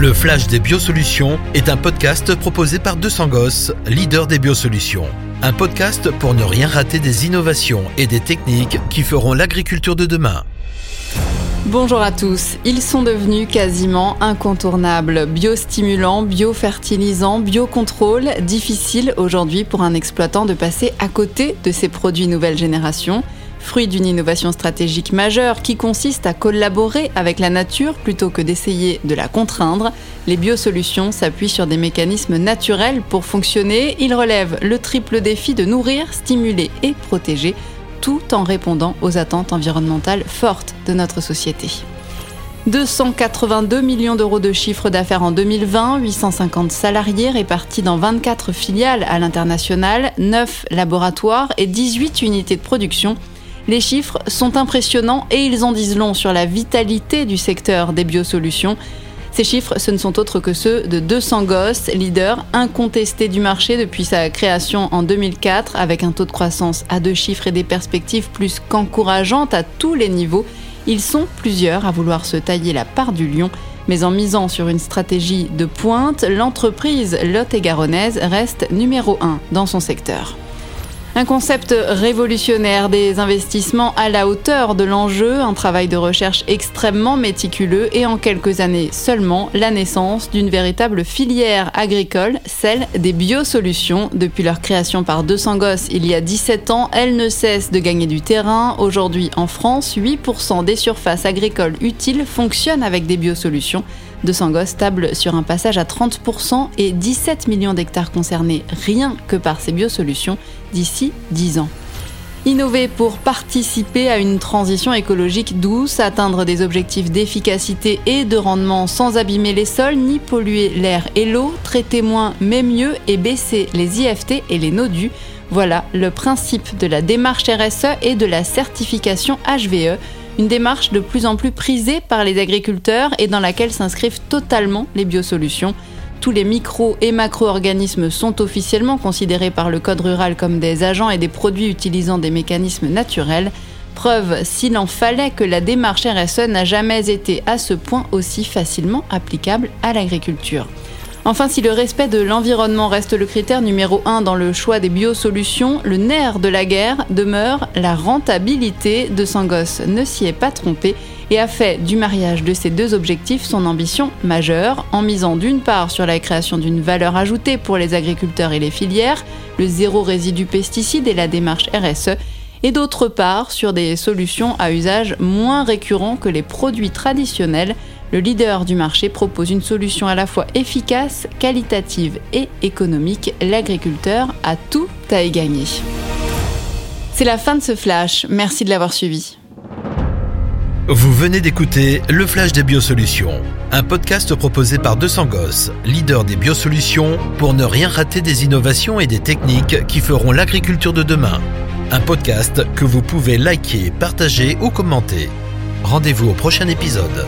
Le Flash des Biosolutions est un podcast proposé par 200 Gosses, leader des biosolutions. Un podcast pour ne rien rater des innovations et des techniques qui feront l'agriculture de demain. Bonjour à tous. Ils sont devenus quasiment incontournables. Biostimulants, biofertilisants, biocontrôle. Difficile aujourd'hui pour un exploitant de passer à côté de ces produits nouvelle génération fruit d'une innovation stratégique majeure qui consiste à collaborer avec la nature plutôt que d'essayer de la contraindre. Les biosolutions s'appuient sur des mécanismes naturels pour fonctionner. Ils relèvent le triple défi de nourrir, stimuler et protéger, tout en répondant aux attentes environnementales fortes de notre société. 282 millions d'euros de chiffre d'affaires en 2020, 850 salariés répartis dans 24 filiales à l'international, 9 laboratoires et 18 unités de production. Les chiffres sont impressionnants et ils en disent long sur la vitalité du secteur des biosolutions. Ces chiffres, ce ne sont autres que ceux de 200 gosses, leader incontesté du marché depuis sa création en 2004, avec un taux de croissance à deux chiffres et des perspectives plus qu'encourageantes à tous les niveaux. Ils sont plusieurs à vouloir se tailler la part du lion, mais en misant sur une stratégie de pointe, l'entreprise lot-et-garonnaise reste numéro 1 dans son secteur. Un concept révolutionnaire, des investissements à la hauteur de l'enjeu, un travail de recherche extrêmement méticuleux et en quelques années seulement la naissance d'une véritable filière agricole, celle des biosolutions. Depuis leur création par 200 gosses il y a 17 ans, elles ne cessent de gagner du terrain. Aujourd'hui en France, 8% des surfaces agricoles utiles fonctionnent avec des biosolutions. 200 gosses table sur un passage à 30% et 17 millions d'hectares concernés rien que par ces biosolutions d'ici 10 ans. Innover pour participer à une transition écologique douce, atteindre des objectifs d'efficacité et de rendement sans abîmer les sols ni polluer l'air et l'eau, traiter moins mais mieux et baisser les IFT et les nodus. Voilà le principe de la démarche RSE et de la certification HVE une démarche de plus en plus prisée par les agriculteurs et dans laquelle s'inscrivent totalement les biosolutions. Tous les micro- et macro-organismes sont officiellement considérés par le Code rural comme des agents et des produits utilisant des mécanismes naturels. Preuve, s'il en fallait, que la démarche RSE n'a jamais été à ce point aussi facilement applicable à l'agriculture. Enfin, si le respect de l'environnement reste le critère numéro un dans le choix des biosolutions, le nerf de la guerre demeure la rentabilité de Sangos ne s'y est pas trompé et a fait du mariage de ces deux objectifs son ambition majeure, en misant d'une part sur la création d'une valeur ajoutée pour les agriculteurs et les filières, le zéro résidu pesticide et la démarche RSE, et d'autre part sur des solutions à usage moins récurrent que les produits traditionnels le leader du marché propose une solution à la fois efficace, qualitative et économique. L'agriculteur a tout à y gagner. C'est la fin de ce flash. Merci de l'avoir suivi. Vous venez d'écouter Le Flash des Biosolutions, un podcast proposé par 200 Gosses, leader des biosolutions, pour ne rien rater des innovations et des techniques qui feront l'agriculture de demain. Un podcast que vous pouvez liker, partager ou commenter. Rendez-vous au prochain épisode.